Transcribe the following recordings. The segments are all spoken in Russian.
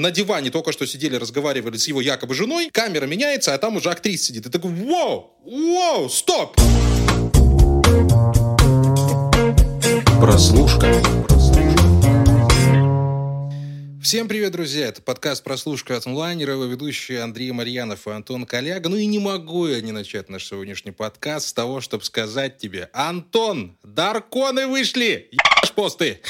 на диване только что сидели, разговаривали с его якобы женой, камера меняется, а там уже актриса сидит. И такой, вау, вау, стоп! Прослушка. Всем привет, друзья! Это подкаст «Прослушка от онлайнера», его ведущие Андрей Марьянов и Антон Коляга. Ну и не могу я не начать наш сегодняшний подкаст с того, чтобы сказать тебе, Антон, Дарконы вышли! Ебашь посты!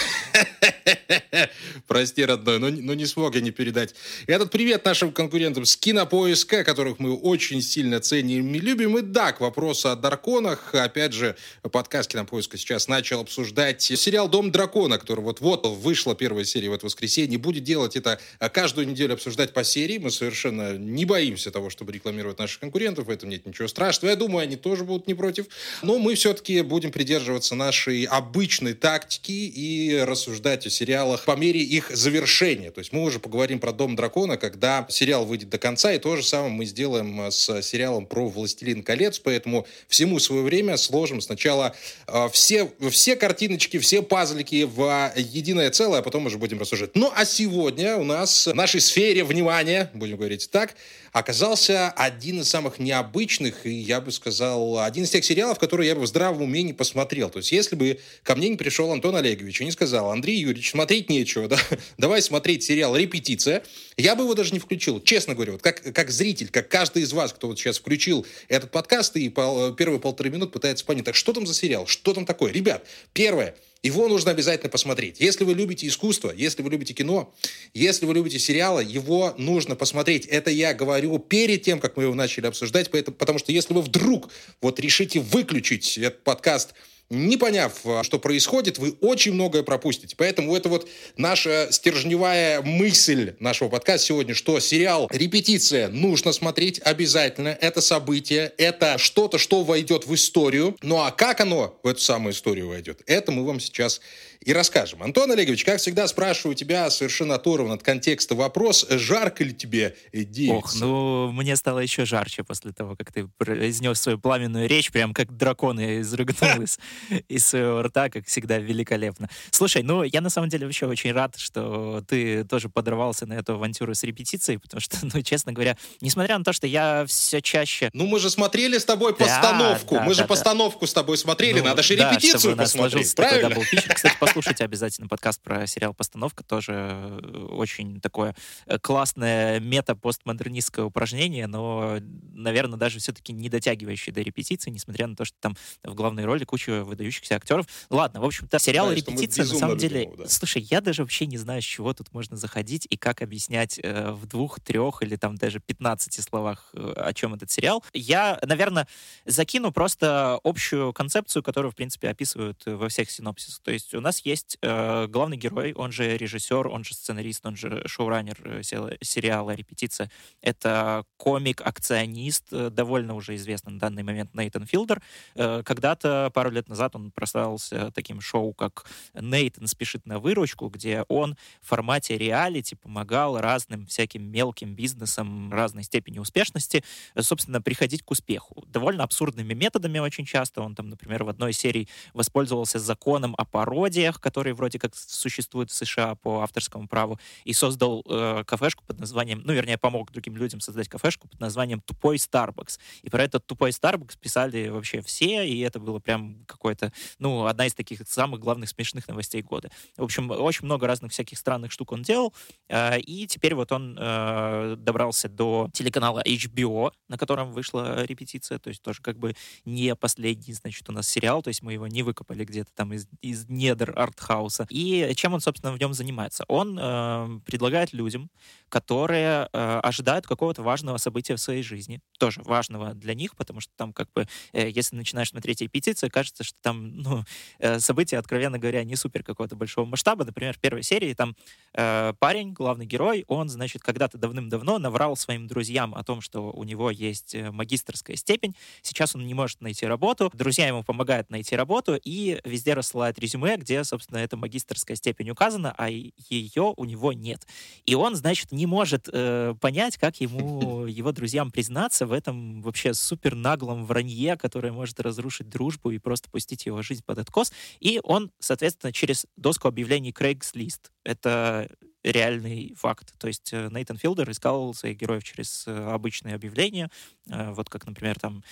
Прости, родной, но, но не смог я не передать. Этот привет нашим конкурентам с Кинопоиска, которых мы очень сильно ценим и любим. И да, к вопросу о Дарконах. Опять же, подкаст Кинопоиска сейчас начал обсуждать сериал «Дом дракона», который вот-вот вышла первая серия в это воскресенье. Будет делать это каждую неделю, обсуждать по серии. Мы совершенно не боимся того, чтобы рекламировать наших конкурентов. В этом нет ничего страшного. Я думаю, они тоже будут не против. Но мы все-таки будем придерживаться нашей обычной тактики и рассуждать о сериалах по мере их завершения. То есть мы уже поговорим про «Дом дракона», когда сериал выйдет до конца, и то же самое мы сделаем э, с сериалом про «Властелин колец», поэтому всему свое время сложим сначала э, все, все картиночки, все пазлики в единое целое, а потом уже будем рассуждать. Ну а сегодня у нас в нашей сфере внимания, будем говорить так, оказался один из самых необычных, и я бы сказал, один из тех сериалов, которые я бы в здравом уме не посмотрел. То есть, если бы ко мне не пришел Антон Олегович и не сказал, Андрей Юрьевич, смотреть нечего, да? давай смотреть сериал «Репетиция», я бы его даже не включил. Честно говорю, вот как, как зритель, как каждый из вас, кто вот сейчас включил этот подкаст и пол, первые полторы минут пытается понять, так что там за сериал, что там такое? Ребят, первое – его нужно обязательно посмотреть. Если вы любите искусство, если вы любите кино, если вы любите сериалы, его нужно посмотреть. Это я говорю перед тем, как мы его начали обсуждать, поэтому, потому что если вы вдруг вот решите выключить этот подкаст – не поняв, а, что происходит, вы очень многое пропустите. Поэтому это вот наша стержневая мысль нашего подкаста сегодня, что сериал «Репетиция» нужно смотреть обязательно. Это событие, это что-то, что войдет в историю. Ну а как оно в эту самую историю войдет, это мы вам сейчас и расскажем. Антон Олегович, как всегда, спрашиваю тебя совершенно оторван от контекста вопрос, жарко ли тебе девица? Ох, ну, мне стало еще жарче после того, как ты произнес свою пламенную речь, прям как дракон я изрыгнул из, из своего рта, как всегда, великолепно. Слушай, ну, я на самом деле вообще очень рад, что ты тоже подорвался на эту авантюру с репетицией, потому что, ну, честно говоря, несмотря на то, что я все чаще... Ну, мы же смотрели с тобой постановку, да, мы да, же да, постановку с тобой смотрели, ну, надо же репетицию да, посмотреть, правильно? Кстати, послушайте обязательно подкаст про сериал «Постановка». Тоже э, очень такое э, классное мета-постмодернистское упражнение, но, наверное, даже все-таки не дотягивающее до репетиции, несмотря на то, что там в главной роли куча выдающихся актеров. Ладно, в общем-то, сериал да, «Репетиция» на самом деле... Его, да. Слушай, я даже вообще не знаю, с чего тут можно заходить и как объяснять э, в двух, трех или там даже 15 словах, э, о чем этот сериал. Я, наверное, закину просто общую концепцию, которую, в принципе, описывают во всех синопсисах. То есть у нас есть э, главный герой, он же режиссер, он же сценарист, он же шоураннер э, сериала «Репетиция». Это комик-акционист, э, довольно уже известный на данный момент Нейтан Филдер. Э, когда-то, пару лет назад, он прославился таким шоу, как «Нейтан спешит на выручку», где он в формате реалити помогал разным всяким мелким бизнесам разной степени успешности, собственно, приходить к успеху. Довольно абсурдными методами очень часто. Он там, например, в одной серии воспользовался законом о пародиях, который который вроде как существует в США по авторскому праву, и создал э, кафешку под названием, ну, вернее, помог другим людям создать кафешку под названием «Тупой Starbucks». И про этот «Тупой Starbucks» писали вообще все, и это было прям какое-то, ну, одна из таких самых главных смешных новостей года. В общем, очень много разных всяких странных штук он делал, э, и теперь вот он э, добрался до телеканала HBO, на котором вышла репетиция, то есть тоже как бы не последний, значит, у нас сериал, то есть мы его не выкопали где-то там из, из недр артхауса, Хауса. И чем он, собственно, в нем занимается? Он э, предлагает людям, которые э, ожидают какого-то важного события в своей жизни, тоже важного для них, потому что там как бы, э, если начинаешь смотреть репетиции, кажется, что там, ну, э, события, откровенно говоря, не супер какого-то большого масштаба. Например, в первой серии там э, парень, главный герой, он, значит, когда-то давным-давно наврал своим друзьям о том, что у него есть э, магистрская степень, сейчас он не может найти работу, друзья ему помогают найти работу и везде рассылают резюме, где, собственно, эта магистрская степень указана, а ее у него нет. И он, значит, не может э, понять, как ему, его друзьям признаться в этом вообще супер наглом вранье, которое может разрушить дружбу и просто пустить его жизнь под откос. И он, соответственно, через доску объявлений Craigslist, это реальный факт. То есть э, Нейтан Филдер искал своих героев через э, обычные объявления, э, вот как, например, там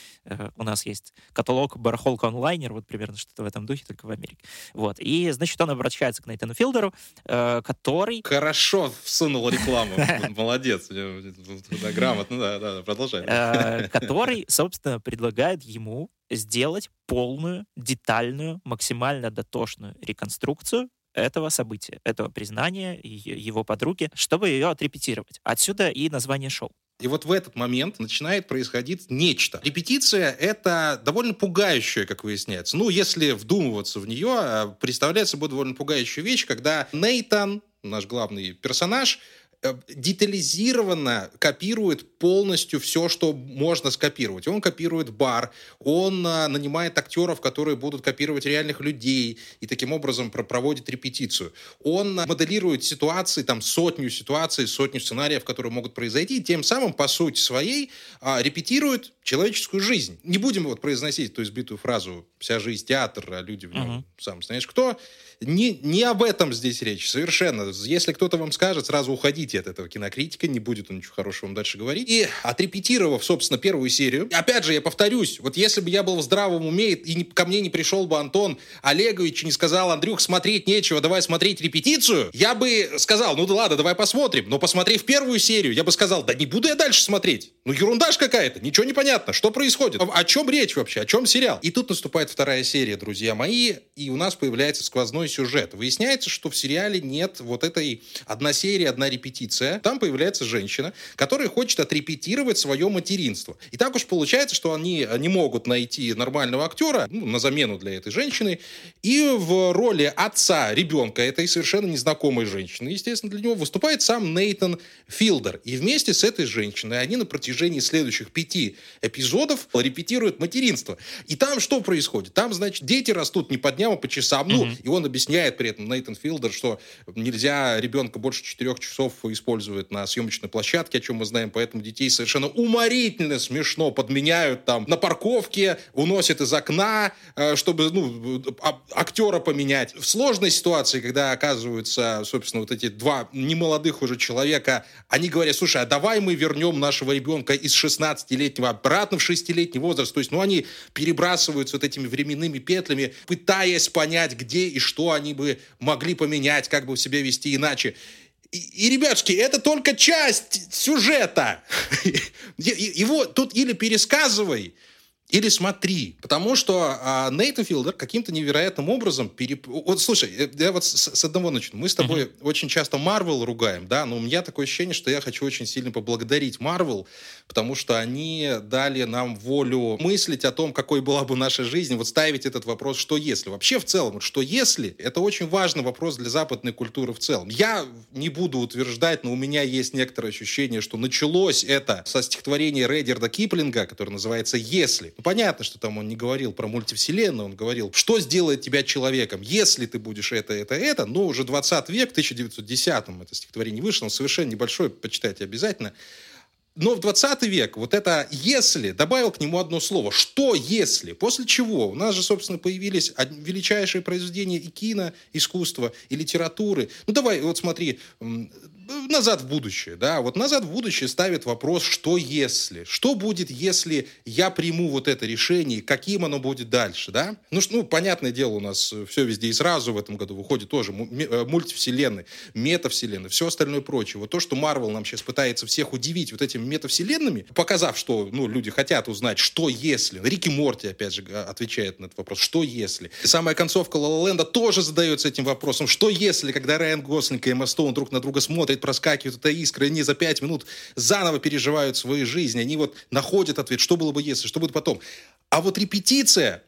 у нас есть каталог барахолка онлайнер, вот примерно что-то в этом духе, только в Америке. Вот. И, значит, он обращается к Нейтану Филдеру, который... Хорошо всунул рекламу. Молодец. Грамотно, да, да, продолжай. Который, собственно, предлагает ему сделать полную, детальную, максимально дотошную реконструкцию этого события, этого признания его подруги, чтобы ее отрепетировать. Отсюда и название шоу. И вот в этот момент начинает происходить нечто. Репетиция — это довольно пугающая, как выясняется. Ну, если вдумываться в нее, а, представляет собой довольно пугающую вещь, когда Нейтан, наш главный персонаж, Э, детализированно копирует полностью все, что можно скопировать. Он копирует бар, он а, нанимает актеров, которые будут копировать реальных людей, и таким образом проводит репетицию. Он а, моделирует ситуации, там сотню ситуаций, сотню сценариев, которые могут произойти, и тем самым, по сути своей, а, репетирует человеческую жизнь. Не будем вот произносить ту избитую фразу «вся жизнь театр, а люди в нем uh-huh. сам знаешь кто». Не, не об этом здесь речь, совершенно. Если кто-то вам скажет, сразу уходите от этого кинокритика, не будет он ничего хорошего вам дальше говорить. И отрепетировав, собственно, первую серию, опять же, я повторюсь, вот если бы я был в здравом уме, и не, ко мне не пришел бы Антон Олегович и не сказал, Андрюх, смотреть нечего, давай смотреть репетицию, я бы сказал, ну да ладно, давай посмотрим. Но посмотрев первую серию, я бы сказал, да не буду я дальше смотреть. Ну ерунда ж какая-то, ничего не понятно, что происходит, о, о чем речь вообще, о чем сериал. И тут наступает вторая серия, друзья мои, и у нас появляется сквозной сюжет. Выясняется, что в сериале нет вот этой одна серия, одна репетиция. Там появляется женщина, которая хочет отрепетировать свое материнство. И так уж получается, что они не могут найти нормального актера ну, на замену для этой женщины. И в роли отца ребенка этой совершенно незнакомой женщины, естественно, для него выступает сам Нейтан Филдер. И вместе с этой женщиной они на протяжении следующих пяти эпизодов репетируют материнство. И там что происходит? Там, значит, дети растут не по дням, а по часам. Ну, и он объясняет при этом Нейтан Филдер, что нельзя ребенка больше четырех часов использовать на съемочной площадке, о чем мы знаем, поэтому детей совершенно уморительно смешно подменяют там на парковке, уносят из окна, э, чтобы ну, а, актера поменять. В сложной ситуации, когда оказываются, собственно, вот эти два немолодых уже человека, они говорят, слушай, а давай мы вернем нашего ребенка из 16-летнего обратно в 6-летний возраст. То есть, ну, они перебрасываются вот этими временными петлями, пытаясь понять, где и что они бы могли поменять, как бы себя вести иначе. И, и, ребятушки, это только часть сюжета. Его тут или пересказывай, или смотри, потому что а, Нейтан Филдер каким-то невероятным образом переп... Вот слушай, э, я вот с, с одного начну. Мы с тобой uh-huh. очень часто Марвел ругаем, да, но у меня такое ощущение, что я хочу очень сильно поблагодарить Марвел, потому что они дали нам волю мыслить о том, какой была бы наша жизнь, вот ставить этот вопрос, что если. Вообще в целом, вот что если, это очень важный вопрос для западной культуры в целом. Я не буду утверждать, но у меня есть некоторое ощущение, что началось это со стихотворения Редерда Киплинга, которое называется «Если». Ну, понятно, что там он не говорил про мультивселенную, он говорил, что сделает тебя человеком, если ты будешь это, это, это, но уже 20 век, в 1910-м это стихотворение вышло, он совершенно небольшое, почитайте обязательно, но в 20 век вот это «если» добавил к нему одно слово. Что если? После чего? У нас же, собственно, появились величайшие произведения и кино, искусства, и литературы. Ну, давай, вот смотри, назад в будущее, да, вот назад в будущее ставит вопрос, что если, что будет, если я приму вот это решение, каким оно будет дальше, да? Ну, ну понятное дело, у нас все везде и сразу в этом году выходит тоже э, мультивселенной, метавселенной, все остальное прочее. Вот то, что Марвел нам сейчас пытается всех удивить вот этими метавселенными, показав, что, ну, люди хотят узнать, что если. Рики Морти, опять же, отвечает на этот вопрос, что если. И самая концовка Ла Ленда тоже задается этим вопросом, что если, когда Райан Гослинг и Эмма Стоун друг на друга смотрят, опять проскакивает эта искра, они за пять минут заново переживают свои жизни, они вот находят ответ, что было бы если, что будет потом. А вот репетиция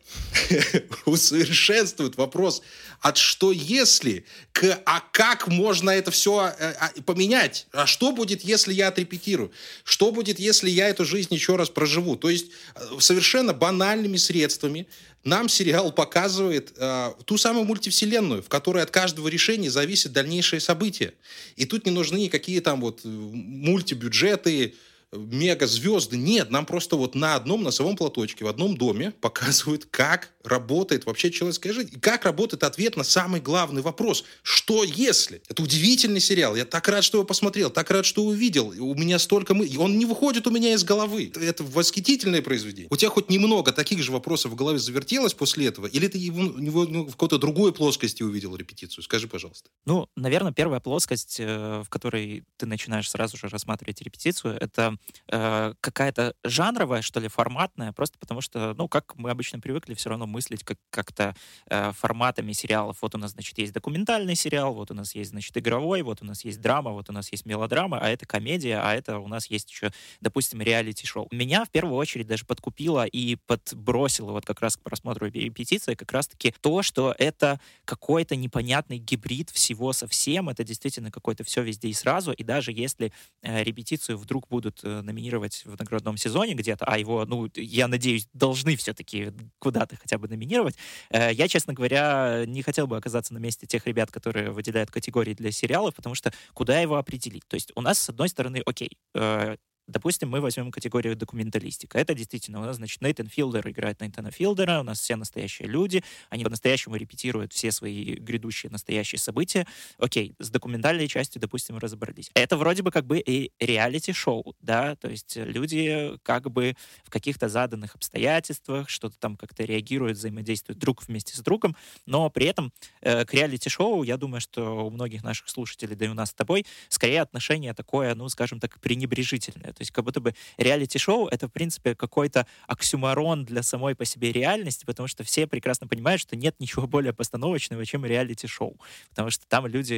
усовершенствует вопрос от что если к а как можно это все э, а, поменять? А что будет, если я отрепетирую? Что будет, если я эту жизнь еще раз проживу? То есть э, совершенно банальными средствами нам сериал показывает э, ту самую мультивселенную, в которой от каждого решения зависит дальнейшее событие. И тут не нужны никакие там вот мультибюджеты, мега-звезды. Нет, нам просто вот на одном носовом платочке, в одном доме показывают, как работает вообще человеческая жизнь. И как работает ответ на самый главный вопрос. Что если? Это удивительный сериал. Я так рад, что его посмотрел, так рад, что увидел. У меня столько мы... Он не выходит у меня из головы. Это восхитительное произведение. У тебя хоть немного таких же вопросов в голове завертелось после этого? Или ты его, его ну, в какой-то другой плоскости увидел репетицию? Скажи, пожалуйста. Ну, наверное, первая плоскость, э, в которой ты начинаешь сразу же рассматривать репетицию, это э, какая-то жанровая, что ли, форматная, просто потому что, ну, как мы обычно привыкли все равно мыслить как- как-то э, форматами сериалов. Вот у нас, значит, есть документальный сериал, вот у нас есть, значит, игровой, вот у нас есть драма, вот у нас есть мелодрама, а это комедия, а это у нас есть еще, допустим, реалити-шоу. Меня в первую очередь даже подкупило и подбросило вот как раз к просмотру репетиции как раз-таки то, что это какой-то непонятный гибрид всего со всем, это действительно какое-то все везде и сразу, и даже если э, репетицию вдруг будут номинировать в наградном сезоне где-то, а его, ну, я надеюсь, должны все-таки куда-то хотя бы номинировать, э, я, честно говоря, не хотел бы оказаться на месте тех ребят, которые выделяют категории для сериалов, потому что куда его определить? То есть у нас, с одной стороны, окей, э, Допустим, мы возьмем категорию документалистика. Это действительно у нас, значит, Нейтан Филдер играет Нейтана Филдера, у нас все настоящие люди, они по-настоящему репетируют все свои грядущие настоящие события. Окей, с документальной частью, допустим, разобрались. Это вроде бы как бы и реалити-шоу, да, то есть люди как бы в каких-то заданных обстоятельствах что-то там как-то реагируют, взаимодействуют друг вместе с другом, но при этом э, к реалити-шоу, я думаю, что у многих наших слушателей, да и у нас с тобой, скорее отношение такое, ну, скажем так, пренебрежительное. То есть как будто бы реалити-шоу — это, в принципе, какой-то оксюмарон для самой по себе реальности, потому что все прекрасно понимают, что нет ничего более постановочного, чем реалити-шоу. Потому что там люди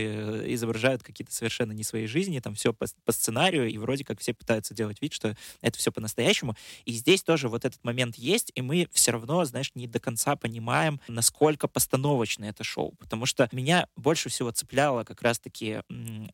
изображают какие-то совершенно не свои жизни, там все по, по сценарию, и вроде как все пытаются делать вид, что это все по-настоящему. И здесь тоже вот этот момент есть, и мы все равно, знаешь, не до конца понимаем, насколько постановочно это шоу. Потому что меня больше всего цепляло как раз-таки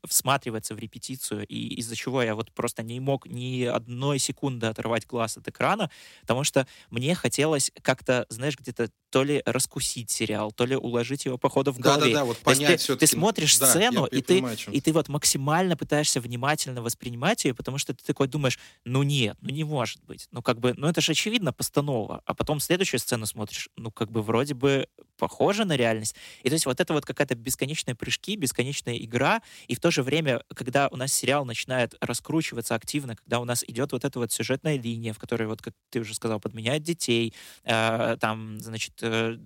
всматриваться в репетицию, и из-за чего я вот просто не мог ни одной секунды оторвать глаз от экрана, потому что мне хотелось как-то, знаешь, где-то то ли раскусить сериал, то ли уложить его по ходу в голове. Да-да-да, вот понять ты, ты смотришь да, сцену, я, я и, понимаю, ты, и ты вот максимально пытаешься внимательно воспринимать ее, потому что ты такой думаешь, ну нет, ну не может быть. Ну как бы, ну это же очевидно постанова. А потом следующую сцену смотришь, ну как бы вроде бы похоже на реальность. И то есть вот это вот какая-то бесконечные прыжки, бесконечная игра, и в то же время, когда у нас сериал начинает раскручиваться активно, когда у нас идет вот эта вот сюжетная линия, в которой, вот как ты уже сказал, подменяют детей, э, там, значит, э,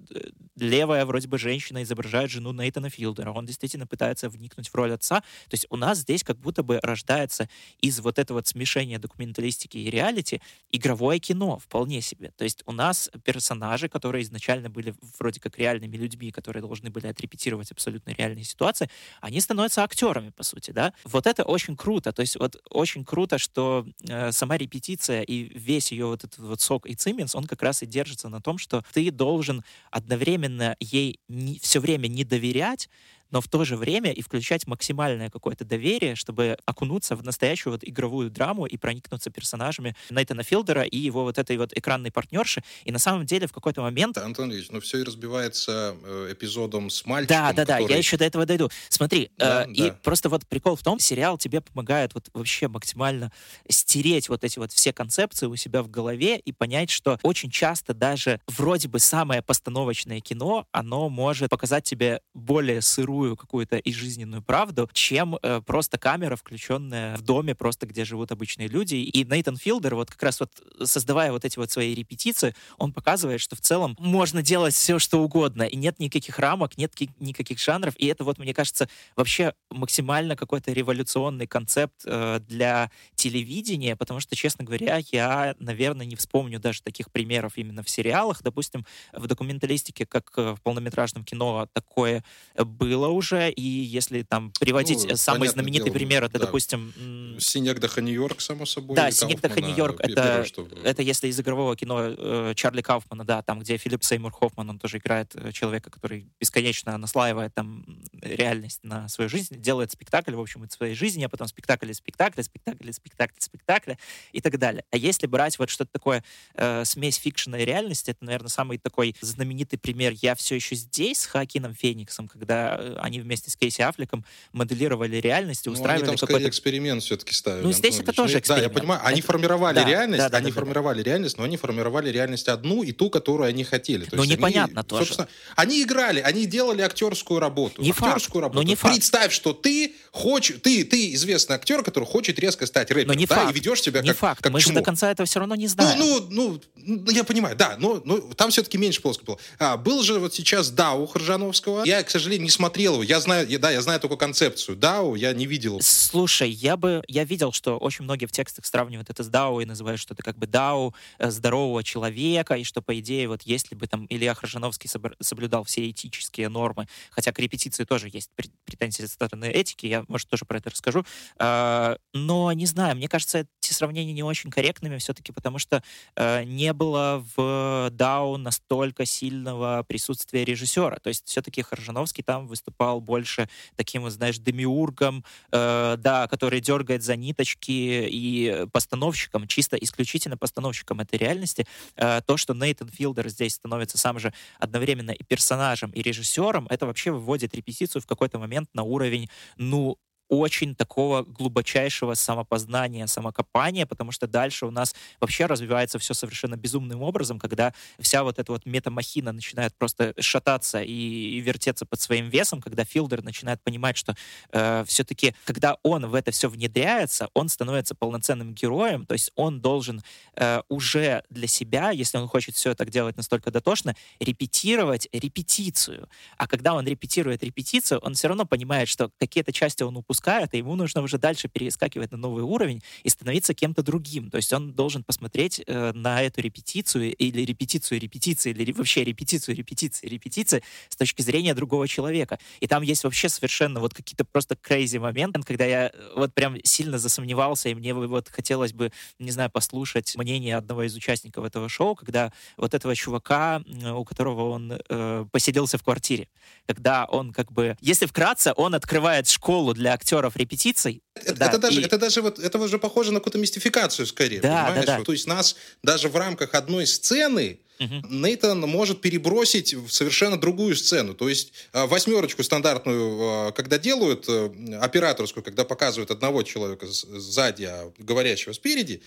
левая вроде бы женщина изображает жену Нейтана Филдера, он действительно пытается вникнуть в роль отца, то есть у нас здесь как будто бы рождается из вот этого вот смешения документалистики и реалити игровое кино вполне себе. То есть у нас персонажи, которые изначально были вроде как реальными людьми, которые должны были отрепетировать абсолютно реальные ситуации, они становятся актерами, по сути, да. Вот это очень круто. То есть вот очень круто, что э, сама репетиция и весь ее вот этот вот сок и циминс, он как раз и держится на том, что ты должен одновременно ей не, все время не доверять, но в то же время и включать максимальное какое-то доверие, чтобы окунуться в настоящую вот игровую драму и проникнуться персонажами Нейтана Филдера и его вот этой вот экранной партнерши. И на самом деле в какой-то момент... Да, Антон Ильич, ну все и разбивается э, эпизодом с мальчиком, Да, да, да, который... я еще до этого дойду. Смотри, Да, э, и да. просто вот прикол в том, сериал тебе помогает вот вообще максимально стереть вот эти вот все концепции у себя в голове и понять, что очень часто даже вроде бы самое постановочное кино, оно может показать тебе более сырую какую-то и жизненную правду, чем э, просто камера, включенная в доме, просто где живут обычные люди. И Нейтан Филдер, вот как раз вот создавая вот эти вот свои репетиции, он показывает, что в целом можно делать все, что угодно, и нет никаких рамок, нет ки- никаких жанров, и это вот, мне кажется, вообще максимально какой-то революционный концепт э, для телевидения, потому что, честно говоря, я, наверное, не вспомню даже таких примеров именно в сериалах. Допустим, в документалистике, как э, в полнометражном кино, такое было уже, и если там приводить Ну, самый знаменитый дело, пример, это, да. допустим, Синегдаха Нью-Йорк, само собой. да, Синегдаха Нью-Йорк, это, что- это если из игрового кино э, Чарли Кауфмана, да, там, где Филипп Сеймур Хоффман, он тоже играет э, человека, который бесконечно наслаивает там реальность на свою жизнь, делает спектакль, в общем, из своей жизни, а потом спектакль из спектакля, спектакль из спектакля, спектакля и так далее. А если брать вот что-то такое, э, смесь фикшена и реальности, это, наверное, самый такой знаменитый пример «Я все еще здесь» с Хакином Фениксом, когда э, они вместе с Кейси Аффлеком моделировали реальность и Ну, они устраивали там скорее какой-то эксперимент все-таки ставили. Ну, здесь это тоже Да, я понимаю. Они это... формировали да, реальность, да, да, они да, формировали да. реальность, но они формировали реальность одну и ту, которую они хотели. То ну, есть непонятно они, тоже. Собственно, они играли, они делали актерскую работу. Не актерскую факт, работу. Но не факт. Представь, что ты хочешь, ты, ты известный актер, который хочет резко стать рэпером, но не да, факт. и ведешь себя не как, факт. как Мы чмо. же до конца этого все равно не знаем. Ну, ну, ну, я понимаю, да, но, но там все-таки меньше плоско было. А, был же вот сейчас Дау Хржановского. Я, к сожалению, не смотрел его. Я знаю, да, я знаю только концепцию Дау, я не видел. Слушай, я бы, я видел, что очень многие в текстах сравнивают это с Дау и называют, что это как бы Дау э, здорового человека, и что, по идее, вот если бы там Илья Хржановский соблюдал все этические нормы, хотя к репетиции тоже есть претензии со стороны этики, я, может, тоже про это расскажу, а, но не знаю, мне кажется, эти сравнения не очень корректными все-таки, потому что э, не было в Дау настолько сильного присутствия режиссера. То есть все-таки Хоржановский там выступал больше таким, знаешь, демиургом, э, да, который дергает за ниточки и постановщиком, чисто исключительно постановщиком этой реальности. Э, то, что Нейтан Филдер здесь становится сам же одновременно и персонажем, и режиссером, это вообще выводит репетицию в какой-то момент на уровень, ну, очень такого глубочайшего самопознания, самокопания, потому что дальше у нас вообще развивается все совершенно безумным образом, когда вся вот эта вот метамахина начинает просто шататься и, и вертеться под своим весом, когда Филдер начинает понимать, что э, все-таки, когда он в это все внедряется, он становится полноценным героем, то есть он должен э, уже для себя, если он хочет все так делать настолько дотошно, репетировать репетицию. А когда он репетирует репетицию, он все равно понимает, что какие-то части он упускает, упускает, и ему нужно уже дальше перескакивать на новый уровень и становиться кем-то другим. То есть он должен посмотреть э, на эту репетицию или репетицию репетиции, или вообще репетицию репетиции репетиции с точки зрения другого человека. И там есть вообще совершенно вот какие-то просто crazy моменты, когда я э, вот прям сильно засомневался, и мне вот хотелось бы, не знаю, послушать мнение одного из участников этого шоу, когда вот этого чувака, у которого он э, поселился в квартире, когда он как бы, если вкратце, он открывает школу для актеров актеров репетиций. Это, да, это, даже, и... это даже вот это уже похоже на какую-то мистификацию скорее. Да, понимаешь? да, да. То есть нас даже в рамках одной сцены Uh-huh. Нейтан может перебросить в совершенно другую сцену. То есть э, восьмерочку стандартную, э, когда делают, э, операторскую, когда показывают одного человека сзади, а говорящего спереди,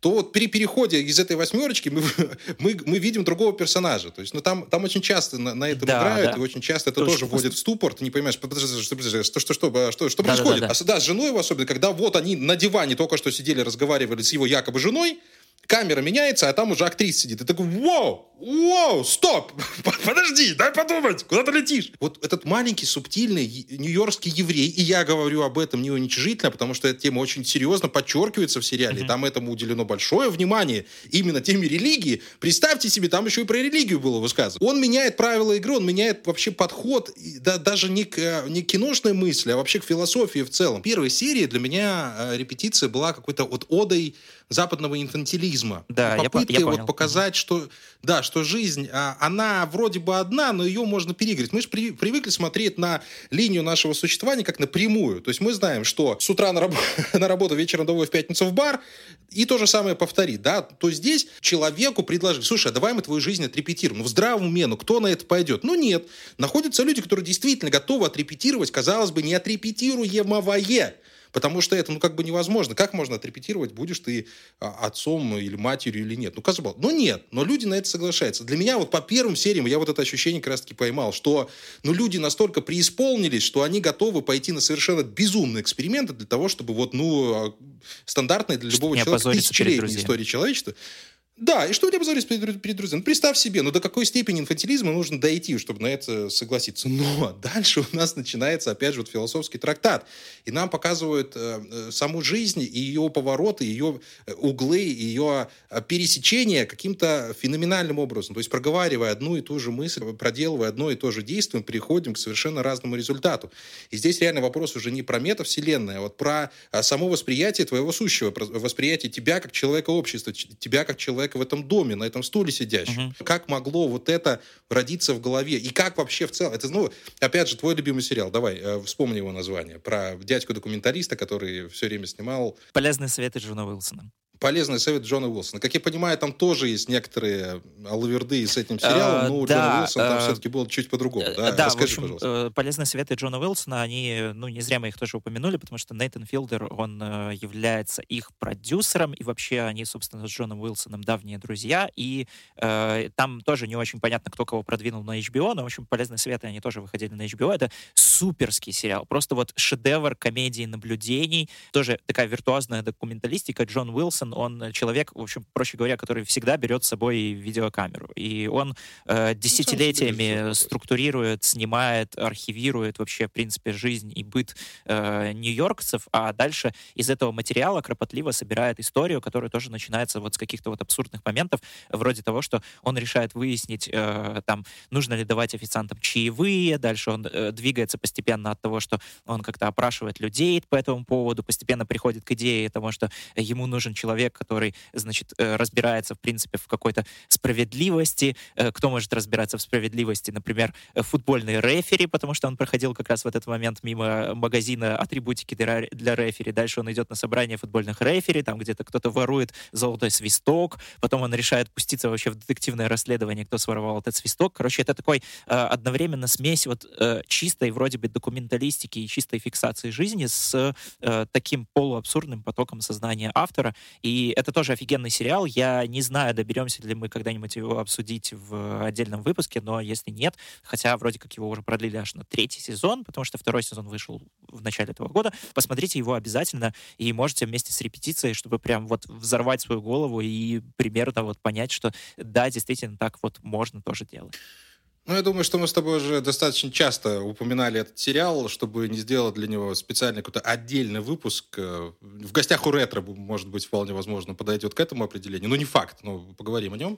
то вот при переходе из этой восьмерочки мы, мы, мы видим другого персонажа. То есть, ну, там, там очень часто на, на этом да, играют, да. и очень часто это тоже, тоже вводит в ступор. Ты не понимаешь, подожди, что, что, что, что, что, что происходит. Да, да, да. А да, с женой его особенно, когда вот они на диване только что сидели, разговаривали с его якобы женой, камера меняется, а там уже актриса сидит. И такой, вау, вау, стоп, подожди, дай подумать, куда ты летишь? Вот этот маленький, субтильный нью-йоркский еврей, и я говорю об этом не уничижительно, потому что эта тема очень серьезно подчеркивается в сериале, mm-hmm. там этому уделено большое внимание, именно теме религии. Представьте себе, там еще и про религию было высказано. Он меняет правила игры, он меняет вообще подход, да, даже не к, э, не к киношной мысли, а вообще к философии в целом. Первая серия для меня э, репетиция была какой-то вот одой западного инфантилизма. Да, Попытки я, я вот показать, что, да, что жизнь, а, она вроде бы одна, но ее можно переиграть. Мы же при, привыкли смотреть на линию нашего существования как напрямую. То есть мы знаем, что с утра на, раб- на работу, вечером домой, в пятницу в бар, и то же самое повторить, да, то здесь человеку предложили, слушай, а давай мы твою жизнь отрепетируем. Ну, в здравом уме, ну, кто на это пойдет? Ну, нет. Находятся люди, которые действительно готовы отрепетировать, казалось бы, не отрепетируемое. Потому что это, ну, как бы невозможно. Как можно отрепетировать, будешь ты а, отцом или матерью или нет? Ну, казалось ну, нет. Но люди на это соглашаются. Для меня вот по первым сериям я вот это ощущение как раз-таки поймал, что, ну, люди настолько преисполнились, что они готовы пойти на совершенно безумные эксперименты для того, чтобы вот, ну, а, стандартные для любого человека тысячелетней истории человечества да, и что у тебя позорить перед, перед друзьями? Ну, представь себе, ну до какой степени инфантилизма нужно дойти, чтобы на это согласиться. Но дальше у нас начинается, опять же, вот философский трактат. И нам показывают э, э саму жизнь и ее повороты, ее э, углы, ее э, пересечения каким-то феноменальным образом. То есть проговаривая одну и ту же мысль, проделывая одно и то же действие, мы переходим к совершенно разному результату. И здесь реально вопрос уже не про метавселенную, а вот про само восприятие твоего сущего, восприятие тебя как человека общества, тебя как человека человека в этом доме, на этом стуле сидящем. Угу. Как могло вот это родиться в голове? И как вообще в целом? Это, ну, опять же, твой любимый сериал. Давай, э, вспомни его название. Про дядьку-документалиста, который все время снимал... «Полезные советы Джона Уилсона». Полезный совет Джона Уилсона. Как я понимаю, там тоже есть некоторые алаверды с этим сериалом, но у да, Джона Уилсона там все-таки было чуть по-другому. Да, да Расскажи, в общем, пожалуйста. полезные советы Джона Уилсона, они, ну, не зря мы их тоже упомянули, потому что Нейтан Филдер, он является их продюсером, и вообще они, собственно, с Джоном Уилсоном давние друзья, и э, там тоже не очень понятно, кто кого продвинул на HBO, но, в общем, полезные советы, они тоже выходили на HBO. Это суперский сериал, просто вот шедевр комедии наблюдений, тоже такая виртуозная документалистика. Джон Уилсон, он человек, в общем, проще говоря, который всегда берет с собой видеокамеру. И он э, ну, десятилетиями структурирует, снимает, архивирует вообще, в принципе, жизнь и быт э, нью-йоркцев, а дальше из этого материала кропотливо собирает историю, которая тоже начинается вот с каких-то вот абсурдных моментов, вроде того, что он решает выяснить, э, там, нужно ли давать официантам чаевые, дальше он э, двигается постепенно от того, что он как-то опрашивает людей по этому поводу, постепенно приходит к идее того, что ему нужен человек, который, значит, э, разбирается, в принципе, в какой-то справедливости. Э, кто может разбираться в справедливости? Например, э, футбольный рефери, потому что он проходил как раз в этот момент мимо магазина атрибутики для, рефери. Дальше он идет на собрание футбольных рефери, там где-то кто-то ворует золотой свисток, потом он решает пуститься вообще в детективное расследование, кто своровал этот свисток. Короче, это такой одновременно смесь вот чистой вроде бы документалистики и чистой фиксации жизни с таким полуабсурдным потоком сознания автора. И это тоже офигенный сериал. Я не знаю, доберемся ли мы когда-нибудь его обсудить в отдельном выпуске, но если нет, хотя вроде как его уже продлили аж на третий сезон, потому что второй сезон вышел в начале этого года, посмотрите его обязательно и можете вместе с репетицией, чтобы прям вот взорвать свою голову и примерно вот понять, что да, действительно так вот можно тоже делать. Ну, я думаю, что мы с тобой уже достаточно часто упоминали этот сериал, чтобы не сделать для него специальный какой-то отдельный выпуск. Э, в гостях у ретро, может быть, вполне возможно, подойдет к этому определению. Ну, не факт, но поговорим о нем.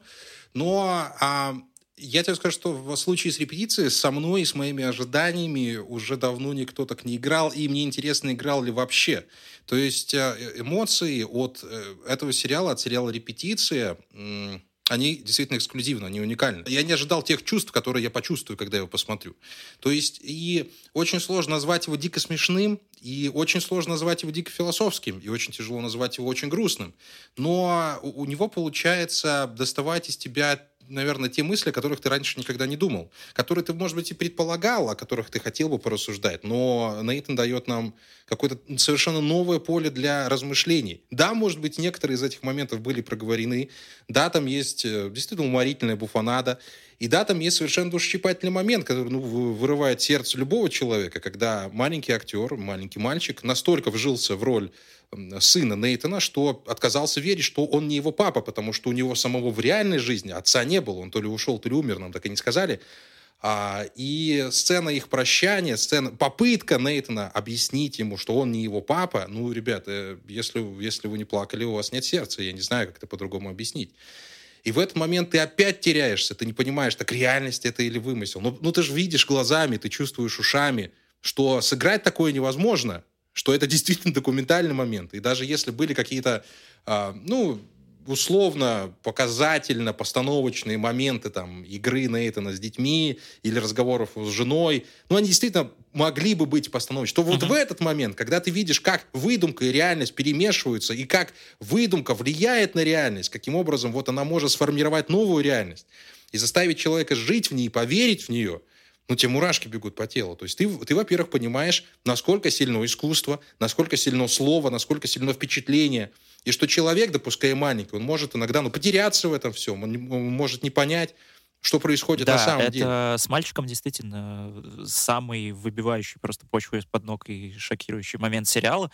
Но а, я тебе скажу, что в случае с репетицией со мной и с моими ожиданиями уже давно никто так не играл, и мне интересно, играл ли вообще. То есть э, эмоции от э, этого сериала, от сериала «Репетиция», они действительно эксклюзивны, они уникальны. Я не ожидал тех чувств, которые я почувствую, когда его посмотрю. То есть и очень сложно назвать его дико смешным, и очень сложно назвать его дико философским, и очень тяжело назвать его очень грустным. Но у, него получается доставать из тебя наверное, те мысли, о которых ты раньше никогда не думал, которые ты, может быть, и предполагал, о которых ты хотел бы порассуждать, но Нейтан дает нам какое-то совершенно новое поле для размышлений. Да, может быть, некоторые из этих моментов были проговорены, да, там есть э, действительно уморительная буфанада, и да, там есть совершенно душесчипательный момент, который ну, вырывает сердце любого человека, когда маленький актер, маленький мальчик настолько вжился в роль сына Нейтана, что отказался верить, что он не его папа, потому что у него самого в реальной жизни отца не было. Он то ли ушел, то ли умер, нам так и не сказали. А, и сцена их прощания, сцена, попытка Нейтана объяснить ему, что он не его папа, ну, ребята, если, если вы не плакали, у вас нет сердца, я не знаю, как это по-другому объяснить. И в этот момент ты опять теряешься, ты не понимаешь, так реальность это или вымысел. Ну, ну ты же видишь глазами, ты чувствуешь ушами, что сыграть такое невозможно, что это действительно документальный момент. И даже если были какие-то, э, ну, условно, показательно, постановочные моменты там игры Нейтана с детьми или разговоров с женой, ну, они действительно могли бы быть постановочными. То вот uh-huh. в этот момент, когда ты видишь, как выдумка и реальность перемешиваются, и как выдумка влияет на реальность, каким образом вот она может сформировать новую реальность и заставить человека жить в ней, поверить в нее, ну, тебе мурашки бегут по телу. То есть ты, ты во-первых, понимаешь, насколько сильно искусство, насколько сильно слово, насколько сильно впечатление – и что человек, да пускай маленький, он может иногда ну, потеряться в этом всем, он, он может не понять, что происходит да, на самом это деле. с мальчиком действительно самый выбивающий просто почву из-под ног и шокирующий момент сериала.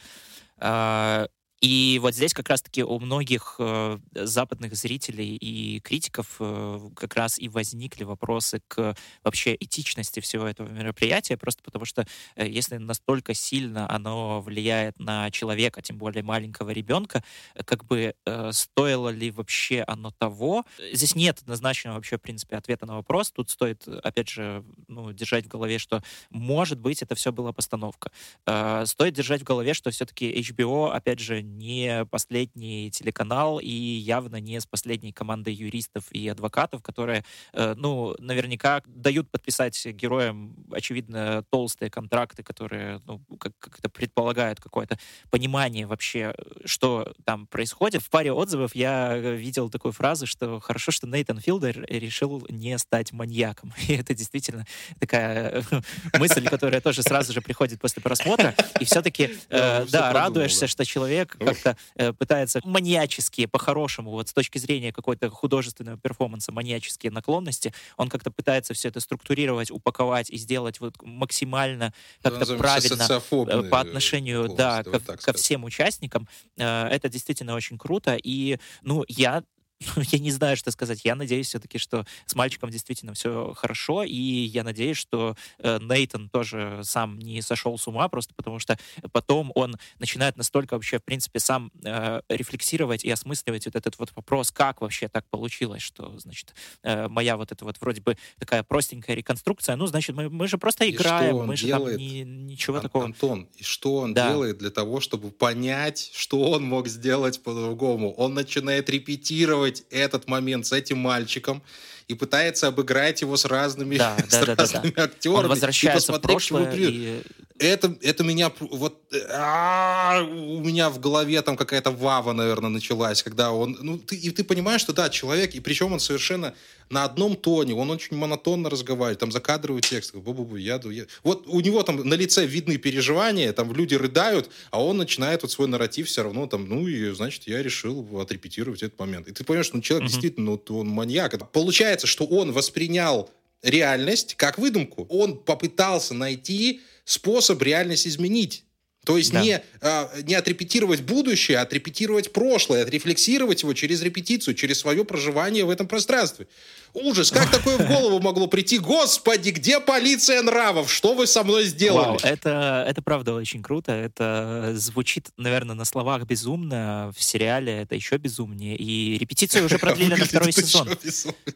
А, и вот здесь как раз-таки у многих э, западных зрителей и критиков э, как раз и возникли вопросы к вообще этичности всего этого мероприятия, просто потому что э, если настолько сильно оно влияет на человека, тем более маленького ребенка, э, как бы э, стоило ли вообще оно того? Здесь нет однозначного вообще, в принципе, ответа на вопрос. Тут стоит, опять же, ну, держать в голове, что, может быть, это все была постановка. Э, стоит держать в голове, что все-таки HBO, опять же, не последний телеканал и явно не с последней командой юристов и адвокатов, которые, э, ну, наверняка дают подписать героям, очевидно, толстые контракты, которые, ну, как, как это предполагают какое-то понимание вообще, что там происходит. В паре отзывов я видел такую фразу, что хорошо, что Нейтан Филдер решил не стать маньяком. И это действительно такая мысль, которая тоже сразу же приходит после просмотра. И все-таки, э, да, радуешься, что человек как-то э, пытается маньяческие, по-хорошему, вот с точки зрения какой-то художественного перформанса, маньяческие наклонности, он как-то пытается все это структурировать, упаковать и сделать вот максимально как-то правильно э, по отношению, да, ко, ко всем участникам. Э, это действительно очень круто. И, ну, я я не знаю, что сказать. Я надеюсь все-таки, что с мальчиком действительно все хорошо, и я надеюсь, что э, Нейтон тоже сам не сошел с ума, просто потому что потом он начинает настолько вообще, в принципе, сам э, рефлексировать и осмысливать вот этот вот вопрос, как вообще так получилось, что, значит, э, моя вот эта вот вроде бы такая простенькая реконструкция, ну, значит, мы, мы же просто играем, мы же делает, там не, ничего Ан- такого... Антон, и что он да. делает для того, чтобы понять, что он мог сделать по-другому? Он начинает репетировать ассоциировать этот момент с этим мальчиком и пытается обыграть его с разными, да, с да, разными да, актерами. Он возвращается и в прошлое, и... это, это меня вот а, у меня в голове там какая-то вава, наверное, началась, когда он, ну ты и ты понимаешь, что да, человек, и причем он совершенно на одном тоне, он очень монотонно разговаривает, там закадровый текст, бу-бу-бу, я, я. Вот у него там на лице видны переживания, там люди рыдают, а он начинает вот свой нарратив все равно там, ну и значит я решил отрепетировать этот момент. И ты понимаешь, что ну, человек uh-huh. действительно, ну, он маньяк. Получается, что он воспринял реальность как выдумку. Он попытался найти способ реальность изменить. То есть да. не, а, не отрепетировать будущее, а отрепетировать прошлое, отрефлексировать его через репетицию, через свое проживание в этом пространстве. Ужас, как такое в голову могло прийти? Господи, где полиция нравов? Что вы со мной сделали? Вау, это, это правда очень круто. Это звучит, наверное, на словах безумно. В сериале это еще безумнее. И репетицию уже продлили на второй сезон.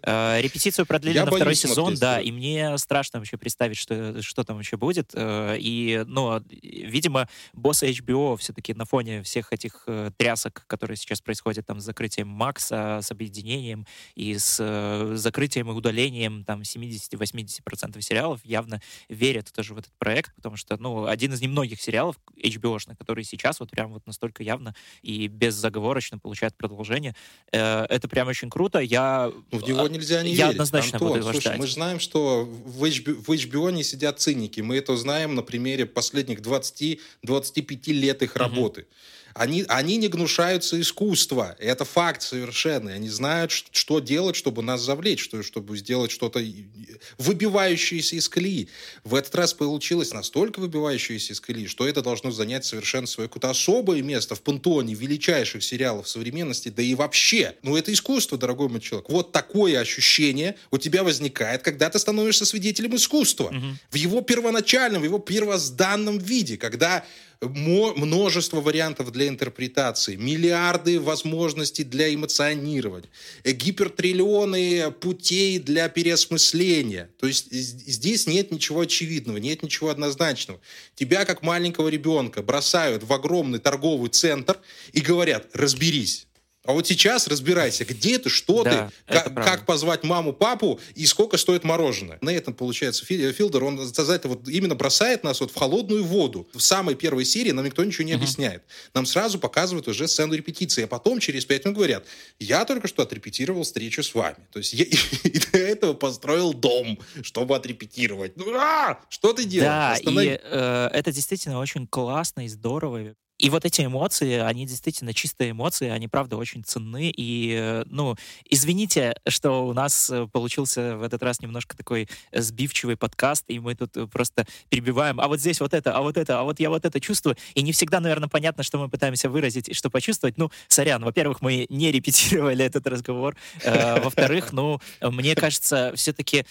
Э, репетицию продлили на второй сезон, да. И мне страшно вообще представить, что, что там вообще будет. Э, и, ну, видимо, боссы HBO все-таки на фоне всех этих э, трясок, которые сейчас происходят там с закрытием Макса, с объединением и с закрытием и удалением там 70-80% сериалов явно верят тоже в этот проект, потому что, ну, один из немногих сериалов HBO-шных, который сейчас вот прям вот настолько явно и беззаговорочно получает продолжение. Э, это прям очень круто. Я... Ну, в него нельзя не я верить. однозначно Антон, буду слушай, ждать. мы же знаем, что в HBO, в HBO не сидят циники. Мы это знаем на примере последних 20-25 лет их работы. Uh-huh. Они, они не гнушаются искусства. Это факт совершенный. Они знают, что делать, чтобы нас завлечь, что, чтобы сделать что-то выбивающееся из колеи. В этот раз получилось настолько выбивающееся из колеи, что это должно занять совершенно свое какое-то особое место в пантеоне величайших сериалов современности, да и вообще. Ну, это искусство, дорогой мой человек. Вот такое ощущение у тебя возникает, когда ты становишься свидетелем искусства. Угу. В его первоначальном, в его первозданном виде, когда множество вариантов для интерпретации, миллиарды возможностей для эмоционирования, э, гипертриллионы путей для переосмысления. То есть здесь нет ничего очевидного, нет ничего однозначного. Тебя, как маленького ребенка, бросают в огромный торговый центр и говорят, разберись. А вот сейчас разбирайся, где ты, что да, ты, как, как позвать маму, папу и сколько стоит мороженое. На этом, получается, Филдер, он за это вот именно бросает нас вот в холодную воду. В самой первой серии нам никто ничего не объясняет. Нам сразу показывают уже сцену репетиции, а потом через пять минут говорят, я только что отрепетировал встречу с вами. То есть я и для этого построил дом, чтобы отрепетировать. Ну, а, что ты делаешь? Да, Останови... и э, это действительно очень классно и здорово. И вот эти эмоции, они действительно чистые эмоции, они, правда, очень ценны. И, э, ну, извините, что у нас э, получился в этот раз немножко такой сбивчивый подкаст, и мы тут просто перебиваем, а вот здесь вот это, а вот это, а вот я вот это чувствую. И не всегда, наверное, понятно, что мы пытаемся выразить и что почувствовать. Ну, сорян, во-первых, мы не репетировали этот разговор. Э, во-вторых, ну, мне кажется, все-таки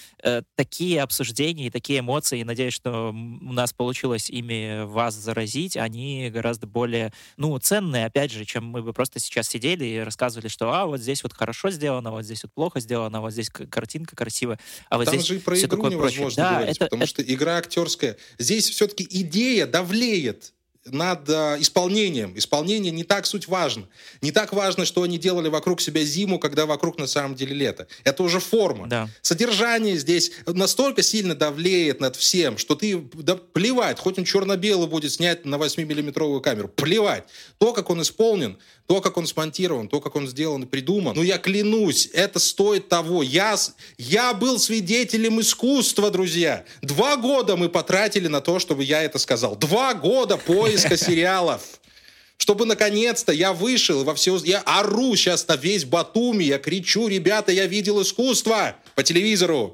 такие обсуждения и такие эмоции, надеюсь, что у нас получилось ими вас заразить, они гораздо более более, ну, ценные, опять же, чем мы бы просто сейчас сидели и рассказывали, что, а, вот здесь вот хорошо сделано, вот здесь вот плохо сделано, вот здесь картинка красивая, а вот Там здесь же и про игру невозможно да, говорить, это, потому это... что игра актерская. Здесь все-таки идея давлеет над э, исполнением. Исполнение не так суть важно. Не так важно, что они делали вокруг себя зиму, когда вокруг на самом деле лето. Это уже форма. Да. Содержание здесь настолько сильно давлеет над всем, что ты, да плевать, хоть он черно-белый будет снять на 8-миллиметровую камеру, плевать. То, как он исполнен, то, как он смонтирован, то, как он сделан и придуман. Ну, я клянусь, это стоит того. Я, я был свидетелем искусства, друзья. Два года мы потратили на то, чтобы я это сказал. Два года поиска сериалов чтобы наконец-то я вышел во все... Я ору сейчас на весь Батуми, я кричу, ребята, я видел искусство по телевизору.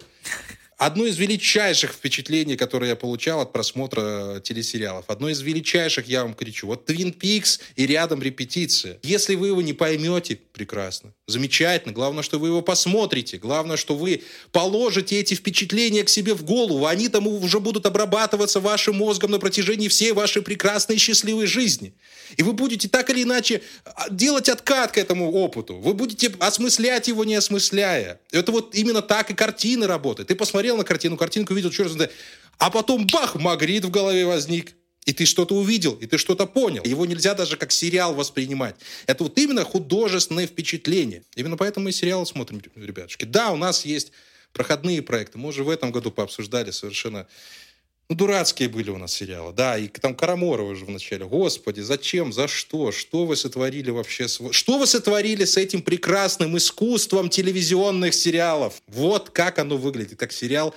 Одно из величайших впечатлений, которые я получал от просмотра телесериалов, одно из величайших, я вам кричу, вот Твин Пикс и рядом репетиция. Если вы его не поймете, прекрасно, замечательно. Главное, что вы его посмотрите. Главное, что вы положите эти впечатления к себе в голову. Они там уже будут обрабатываться вашим мозгом на протяжении всей вашей прекрасной счастливой жизни. И вы будете так или иначе а, делать откат к этому опыту. Вы будете осмыслять его, не осмысляя. Это вот именно так и картина работает. Ты посмотрел на картину, картинку видел, черт знает. А потом бах, Магрит в голове возник. И ты что-то увидел, и ты что-то понял. Его нельзя даже как сериал воспринимать. Это вот именно художественное впечатление. Именно поэтому мы сериалы смотрим, ребятушки. Да, у нас есть проходные проекты. Мы уже в этом году пообсуждали совершенно ну, дурацкие были у нас сериалы, да, и там Караморова же вначале. Господи, зачем, за что, что вы сотворили вообще? Что вы сотворили с этим прекрасным искусством телевизионных сериалов? Вот как оно выглядит, как сериал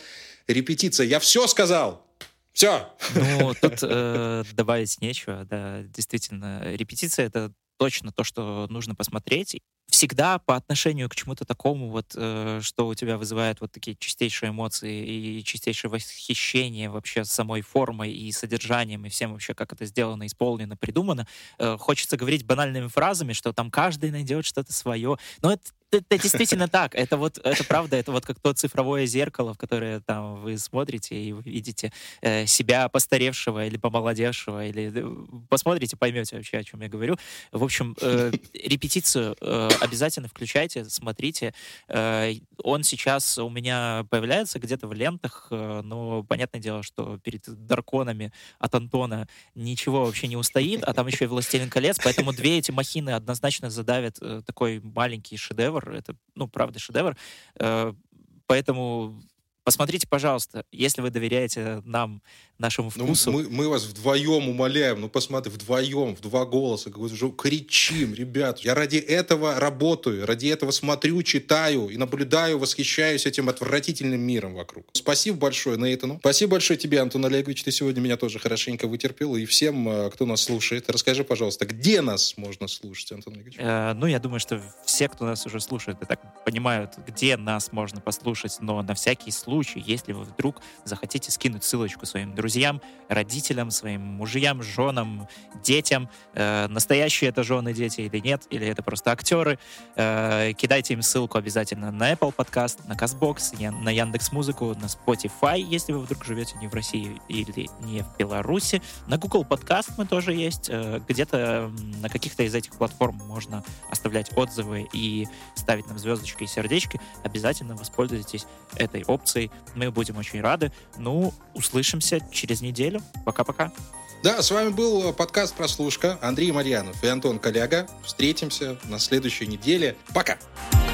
«Репетиция». Я все сказал! Все. Ну, тут э, добавить нечего, да, действительно. Репетиция — это точно то, что нужно посмотреть всегда по отношению к чему-то такому, вот, э, что у тебя вызывает вот такие чистейшие эмоции и чистейшее восхищение вообще самой формой и содержанием, и всем вообще, как это сделано, исполнено, придумано, э, хочется говорить банальными фразами, что там каждый найдет что-то свое. Но это это действительно так. Это вот, это правда, это вот как то цифровое зеркало, в которое там вы смотрите и видите э, себя постаревшего или помолодевшего, или э, посмотрите, поймете вообще, о чем я говорю. В общем, э, репетицию э, обязательно включайте, смотрите. Э, он сейчас у меня появляется где-то в лентах, э, но понятное дело, что перед Дарконами от Антона ничего вообще не устоит, а там еще и «Властелин колец», поэтому две эти махины однозначно задавят э, такой маленький шедевр, шедевр. Это, ну, правда, шедевр. Э, поэтому посмотрите, пожалуйста, если вы доверяете нам, нашему ну, вкусу. Ну, мы, мы вас вдвоем умоляем, ну посмотри, вдвоем, в два голоса, кричим, ребят, я ради этого работаю, ради этого смотрю, читаю и наблюдаю, восхищаюсь этим отвратительным миром вокруг. Спасибо большое Нейтану. Спасибо большое тебе, Антон Олегович, ты сегодня меня тоже хорошенько вытерпел, и всем, э, кто нас слушает, расскажи, пожалуйста, где нас можно слушать, Антон Олегович? Э, ну, я думаю, что все, кто нас уже слушает, и так понимают, где нас можно послушать, но на всякий случай, если вы вдруг захотите скинуть ссылочку своим друзьям, друзьям, родителям, своим мужьям, женам, детям, э, настоящие это жены, дети или нет, или это просто актеры. Э, кидайте им ссылку обязательно на Apple Podcast, на CastBox, на Яндекс Музыку, на Spotify, если вы вдруг живете не в России или не в Беларуси. На Google Podcast мы тоже есть. Э, где-то на каких-то из этих платформ можно оставлять отзывы и ставить нам звездочки и сердечки. Обязательно воспользуйтесь этой опцией. Мы будем очень рады. Ну, услышимся через неделю. Пока-пока. Да, с вами был подкаст «Прослушка». Андрей Марьянов и Антон Коляга. Встретимся на следующей неделе. Пока! Пока!